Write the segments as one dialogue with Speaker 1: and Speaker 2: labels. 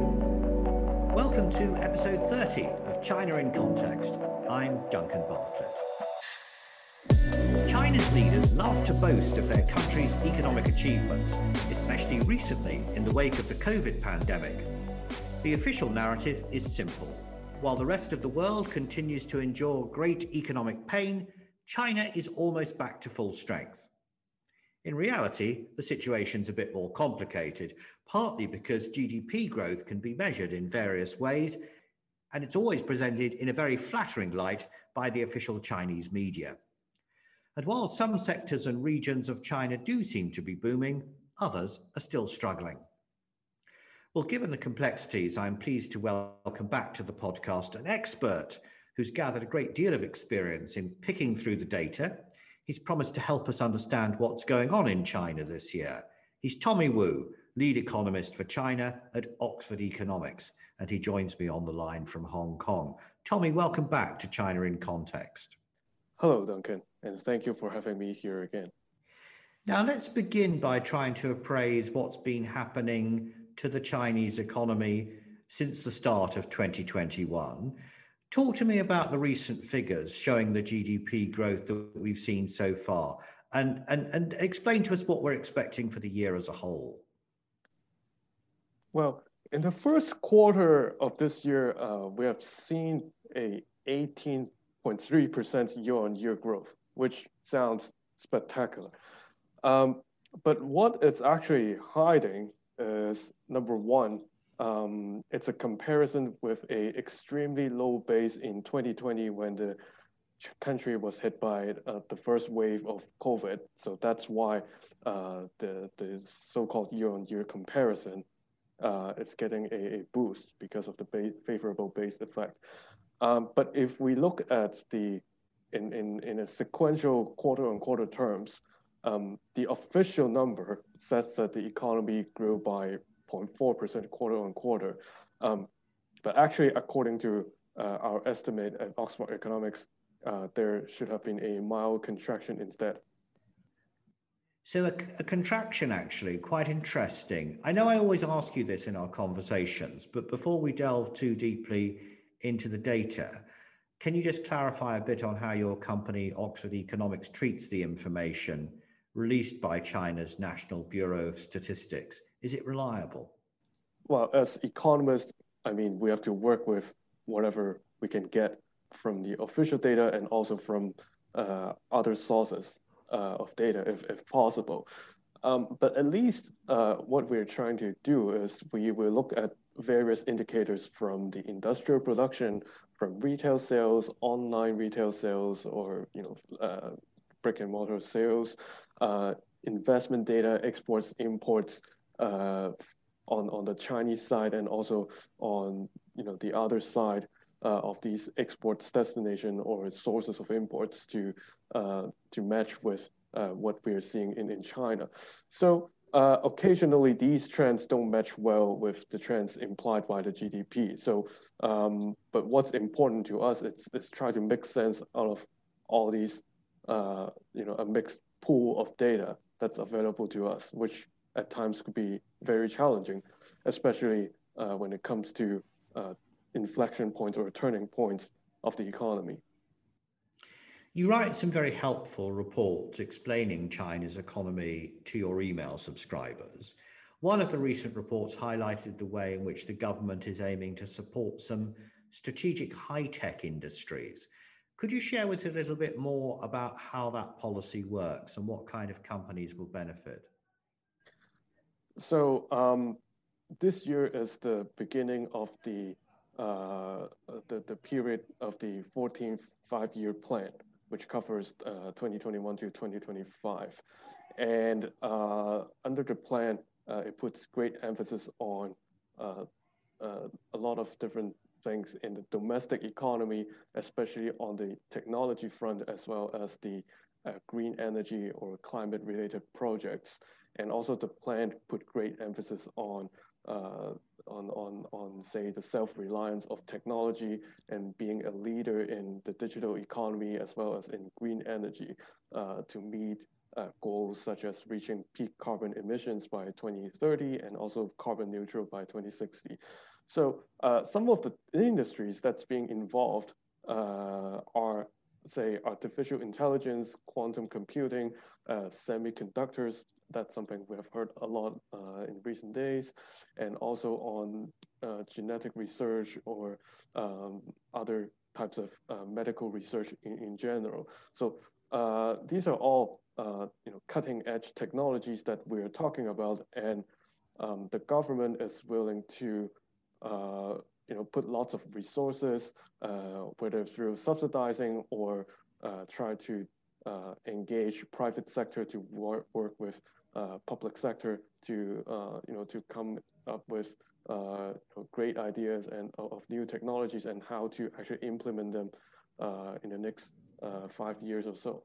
Speaker 1: Welcome to episode 30 of China in Context. I'm Duncan Bartlett. China's leaders love to boast of their country's economic achievements, especially recently in the wake of the COVID pandemic. The official narrative is simple. While the rest of the world continues to endure great economic pain, China is almost back to full strength. In reality, the situation's a bit more complicated, partly because GDP growth can be measured in various ways, and it's always presented in a very flattering light by the official Chinese media. And while some sectors and regions of China do seem to be booming, others are still struggling. Well, given the complexities, I'm pleased to welcome back to the podcast an expert who's gathered a great deal of experience in picking through the data He's promised to help us understand what's going on in China this year. He's Tommy Wu, lead economist for China at Oxford Economics, and he joins me on the line from Hong Kong. Tommy, welcome back to China in Context.
Speaker 2: Hello, Duncan, and thank you for having me here again.
Speaker 1: Now, let's begin by trying to appraise what's been happening to the Chinese economy since the start of 2021. Talk to me about the recent figures showing the GDP growth that we've seen so far and, and, and explain to us what we're expecting for the year as a whole.
Speaker 2: Well, in the first quarter of this year, uh, we have seen a 18.3% year-on-year growth, which sounds spectacular. Um, but what it's actually hiding is number one, um, it's a comparison with a extremely low base in 2020 when the country was hit by uh, the first wave of COVID. So that's why uh, the, the so-called year-on-year comparison uh, is getting a, a, boost because of the base, favorable base effect. Um, but if we look at the in, in, in a sequential quarter-on-quarter terms, um, the official number says that the economy grew by 0.4% quarter on quarter. Um, but actually, according to uh, our estimate at Oxford Economics, uh, there should have been a mild contraction instead.
Speaker 1: So, a, a, contraction actually, quite interesting. I know I always ask you this in our conversations, but before we delve too deeply into the data, can you just clarify a bit on how your company, Oxford Economics, treats the information released by China's National Bureau of Statistics? Is it reliable?
Speaker 2: Well, as economists, I mean, we have to work with whatever we can get from the official data and also from uh, other sources uh, of data if, if possible. Um, but at least uh, what we're trying to do is we will look at various indicators from the industrial production, from retail sales, online retail sales, or you know, uh, brick and mortar sales, uh, investment data, exports, imports, on on the Chinese side and also on you know the other side uh, of these exports destination or sources of imports to uh, to match with uh, what we're seeing in, in China. So uh, occasionally these trends don't match well with the trends implied by the GDP. So um, but what's important to us is, is try to make sense out of all these uh, you know a mixed pool of data that's available to us, which at times could be very challenging, especially uh, when it comes to uh, inflection points or turning points of the economy.
Speaker 1: You write some very helpful reports explaining China's economy to your email subscribers. One of the recent reports highlighted the way in which the government is aiming to support some strategic high tech industries. Could you share with us a little bit more about how that policy works and what kind of companies will benefit?
Speaker 2: So um, this year is the beginning of the, uh, the, the period of the 14th five-year plan, which covers uh, 2021 to 2025. And uh, under the plan, uh, it puts great emphasis on uh, uh, a lot of different things in the domestic economy, especially on the technology front, as well as the green energy or climate related projects. And also the plan put great emphasis on, uh, on, on, on, say, the self-reliance of technology and being a leader in the digital economy as well as in green energy uh, to meet uh, goals such as reaching peak carbon emissions by 2030 and also carbon neutral by 2060. So uh, some of the industries that's being involved uh, are, say, artificial intelligence, quantum computing, uh, semiconductors. That's something we have heard a lot uh, in recent days, and also on uh, genetic research or um, other types of medical research in, in general. So these are all you know, cutting edge technologies that we're talking about, and um, the government is willing to uh, you know, put lots of resources, uh, whether through subsidizing or uh, try to engage private sector to work, work with public sector to, you know, to come up with uh, great ideas and of new technologies and how to actually implement them uh, in the next uh, five years or so.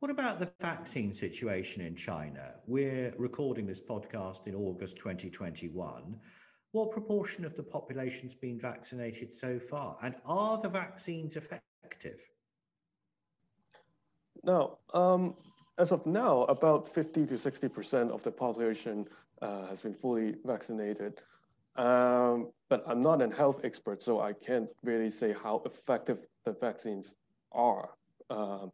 Speaker 1: What about the vaccine situation in China? We're recording this podcast in August 2021. What proportion of the population's been vaccinated so far? And are the vaccines effective?
Speaker 2: Now, um, as of now, about 50 to 60% of the population uh, has been fully vaccinated. Um, but I'm not a health expert, so I can't really say how effective the vaccines are. Um,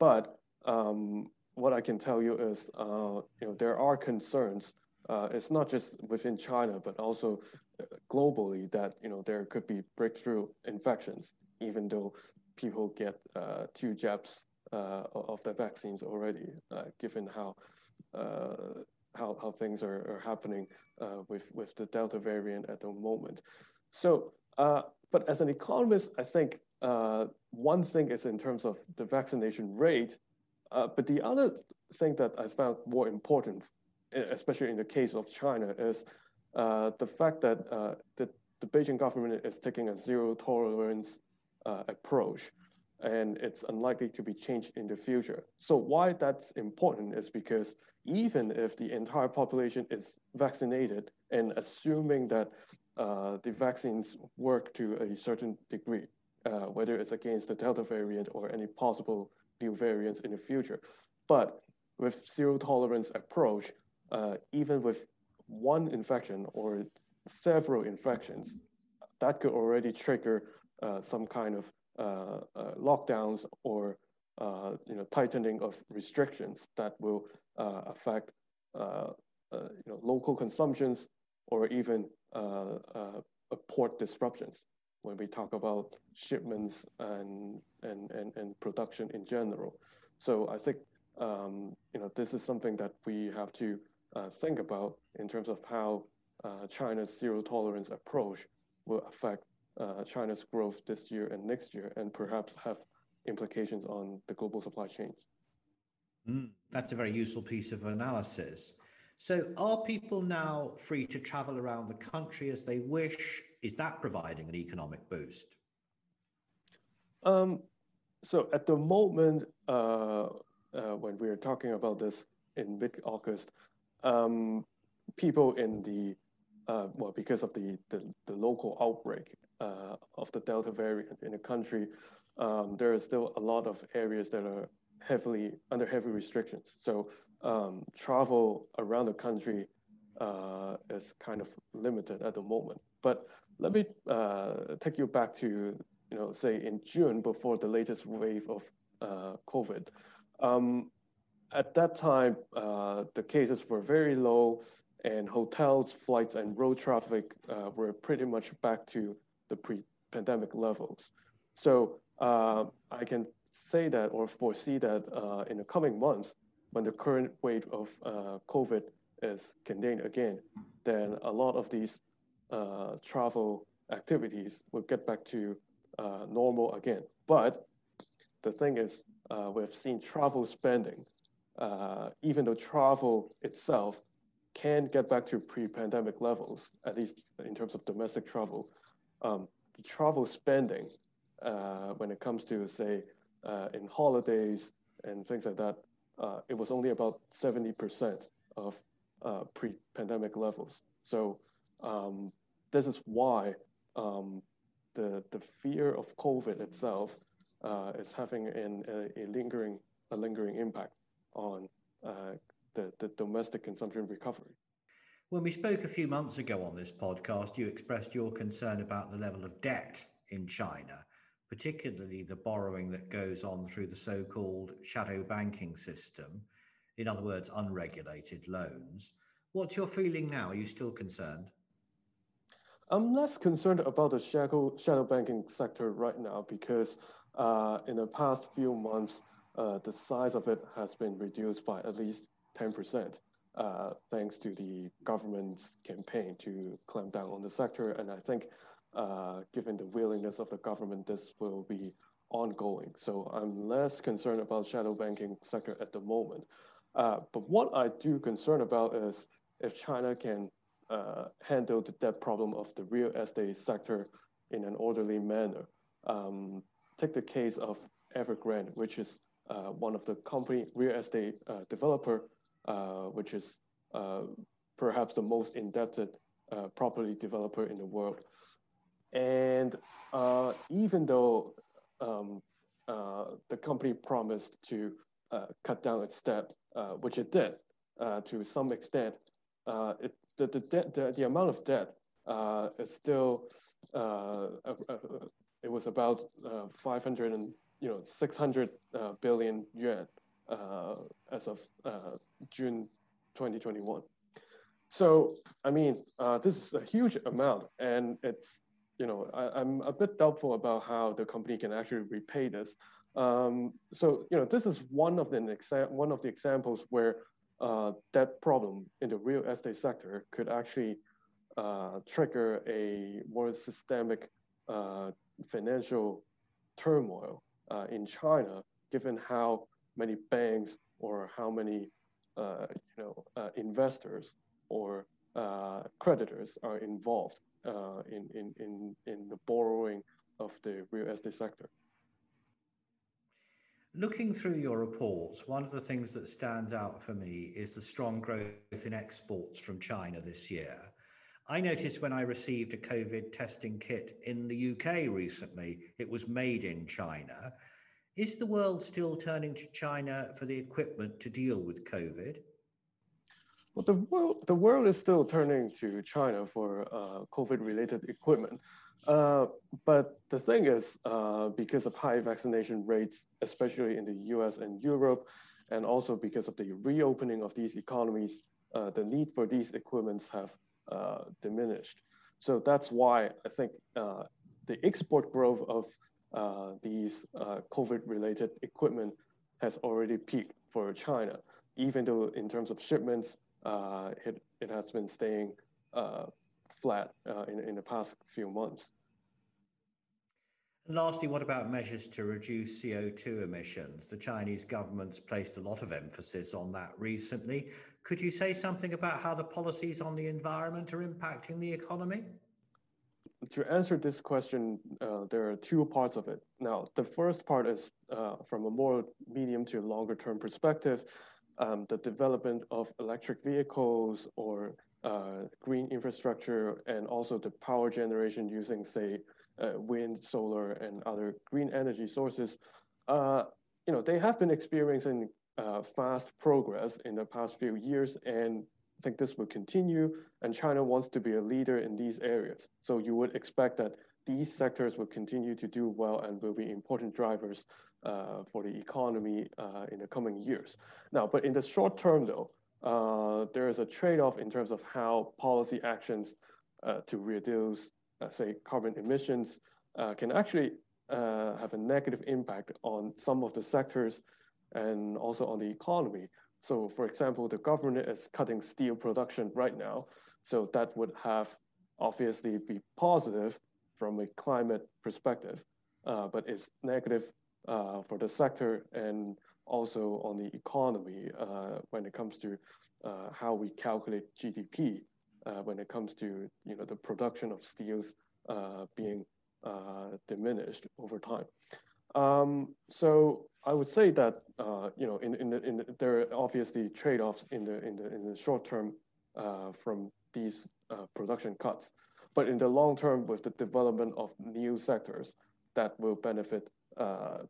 Speaker 2: but um, what I can tell you is, uh, you know, there are concerns uh, it's not just within China, but also uh, globally that you know there could be breakthrough infections, even though people get uh, two jabs of the vaccines already, uh, given how uh, how how things are, are happening with with the Delta variant at the moment. So, but as an economist, I think one thing is in terms of the vaccination rate, but the other thing that I found more important especially in the case of China, is uh, the fact that uh, the, the Beijing government is taking a zero tolerance uh, approach, and it's unlikely to be changed in the future. So why that's important is because even if the entire population is vaccinated, and assuming that uh, the vaccines work to a certain degree, uh, whether it's against the Delta variant or any possible new variants in the future, but with zero tolerance approach, uh, even with one infection or several infections, that could already trigger uh, some kind of lockdowns or uh, you know tightening of restrictions that will uh, affect you know local consumptions or even port disruptions when we talk about shipments and, and, and, and production in general. So I think um, you know this is something that we have to uh, think about in terms of how uh, China's zero tolerance approach will affect uh, China's growth this year and next year, and perhaps have implications on the global supply chains.
Speaker 1: Mm, that's a very useful piece of analysis. So, are people now free to travel around the country as they wish? Is that providing an economic boost?
Speaker 2: Um, so, at the moment, uh, uh, when we are talking about this in mid August, um, people in the uh, well, because of the the, the local outbreak uh, of the Delta variant in the country, um, there are still a lot of areas that are heavily under heavy restrictions. So um, travel around the country uh, is kind of limited at the moment. But let me uh, take you back to you know say in June before the latest wave of uh, COVID. Um, at that time, uh, the cases were very low, and hotels, flights, and road traffic uh, were pretty much back to the pre-pandemic levels. So uh, I can say that or foresee that uh, in the coming months, when the current wave of uh, COVID is contained again, then a lot of these uh, travel activities will get back to normal again. But the thing is, we've seen travel spending uh, even though travel itself can get back to pre-pandemic levels, at least in terms of domestic travel, um, the travel spending uh, when it comes to say uh, in holidays and things like that, uh, it was only about 70% of uh, pre-pandemic levels. So um, this is why um, the, the fear of COVID itself uh, is having an, a, a lingering a lingering impact on uh, the, the domestic consumption recovery.
Speaker 1: When we spoke a few months ago on this podcast, you expressed your concern about the level of debt in China, particularly the borrowing that goes on through the so called shadow banking system, in other words, unregulated loans. What's your feeling now? Are you still concerned?
Speaker 2: I'm less concerned about the shadow, shadow banking sector right now because uh, in the past few months, uh, the size of it has been reduced by at least 10%, uh, thanks to the government's campaign to clamp down on the sector. And I think, uh, given the willingness of the government, this will be ongoing. So I'm less concerned about shadow banking sector at the moment. Uh, but what I do concern about is if China can uh, handle the debt problem of the real estate sector in an orderly manner. Um, take the case of Evergrande, which is uh, one of the company real estate uh, developer, which is uh, perhaps the most indebted uh, property developer in the world. And even though um, the company promised to cut down its debt, which it did to some extent, it the the the, the amount of debt uh, is still uh, uh, uh it was about uh, 500 and you know 600 uh, billion yuan as of June 2021. So I mean this is a huge amount, and it's you know I, am a bit doubtful about how the company can actually repay this. Um, so you know this is one of the one of the examples where uh, that problem in the real estate sector could actually uh, trigger a more systemic uh, financial turmoil uh, in China, given how many banks or how many uh, you know uh, investors or creditors are involved in, in, in, in the borrowing of the real estate sector.
Speaker 1: Looking through your reports, one of the things that stands out for me is the strong growth in exports from China this year. I noticed when I received a COVID testing kit in the UK recently, it was made in China. Is the world still turning to China for the equipment to deal with COVID?
Speaker 2: Well, the world, the world is still turning to China for uh, COVID related equipment. Uh, but the thing is, uh, because of high vaccination rates, especially in the US and Europe, and also because of the reopening of these economies, uh, the need for these equipments have uh, diminished. So that's why I think uh, the export growth of Uh, these uh, COVID-related equipment has already peaked for China, even though in terms of shipments, uh, it, it has been staying flat uh, in, in the past few months.
Speaker 1: And lastly, what about measures to reduce CO2 emissions? The Chinese government's placed a lot of emphasis on that recently. Could you say something about how the policies on the environment are impacting the economy?
Speaker 2: To answer this question, uh, there are two parts of it. Now, the first part is uh, from a more medium to longer term perspective, um, the development of electric vehicles or uh, green infrastructure and also the power generation using, say, uh, wind, solar, and other green energy sources, uh, you know, they have been experiencing uh, fast progress in the past few years, and I think this will continue. And China wants to be a leader in these areas. So you would expect that these sectors will continue to do well and will be important drivers uh, for the economy uh, in the coming years. Now, but in the short term, though, uh, there is a trade-off in terms of how policy actions uh, to reduce, uh, say, carbon emissions uh, can actually have a negative impact on some of the sectors and also on the economy. So, for example, the government is cutting steel production right now, so that would have obviously be positive from a climate perspective, but it's negative for the sector and also on the economy uh, when it comes to uh, how we calculate GDP uh, when it comes to you know the production of steels uh, being uh, diminished over time. Um, so I would say that uh, you know in, in, the, in the, there are obviously trade-offs in the in the in the short term from these production cuts, but in the long term with the development of new sectors that will benefit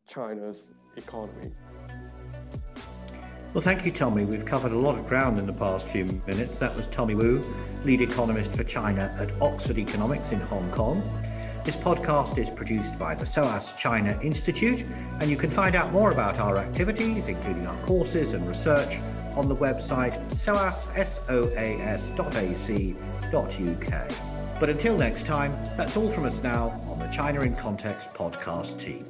Speaker 2: China's economy.
Speaker 1: Well, thank you, Tommy. We've covered a lot of ground in the past few minutes. That was Tommy Wu, lead economist for China at Oxford Economics in Hong Kong. This podcast is produced by the SOAS China Institute, and you can find out more about our activities, including our courses and research, on the website soas.ac.uk. But until next time, that's all from us now on the China in Context podcast team.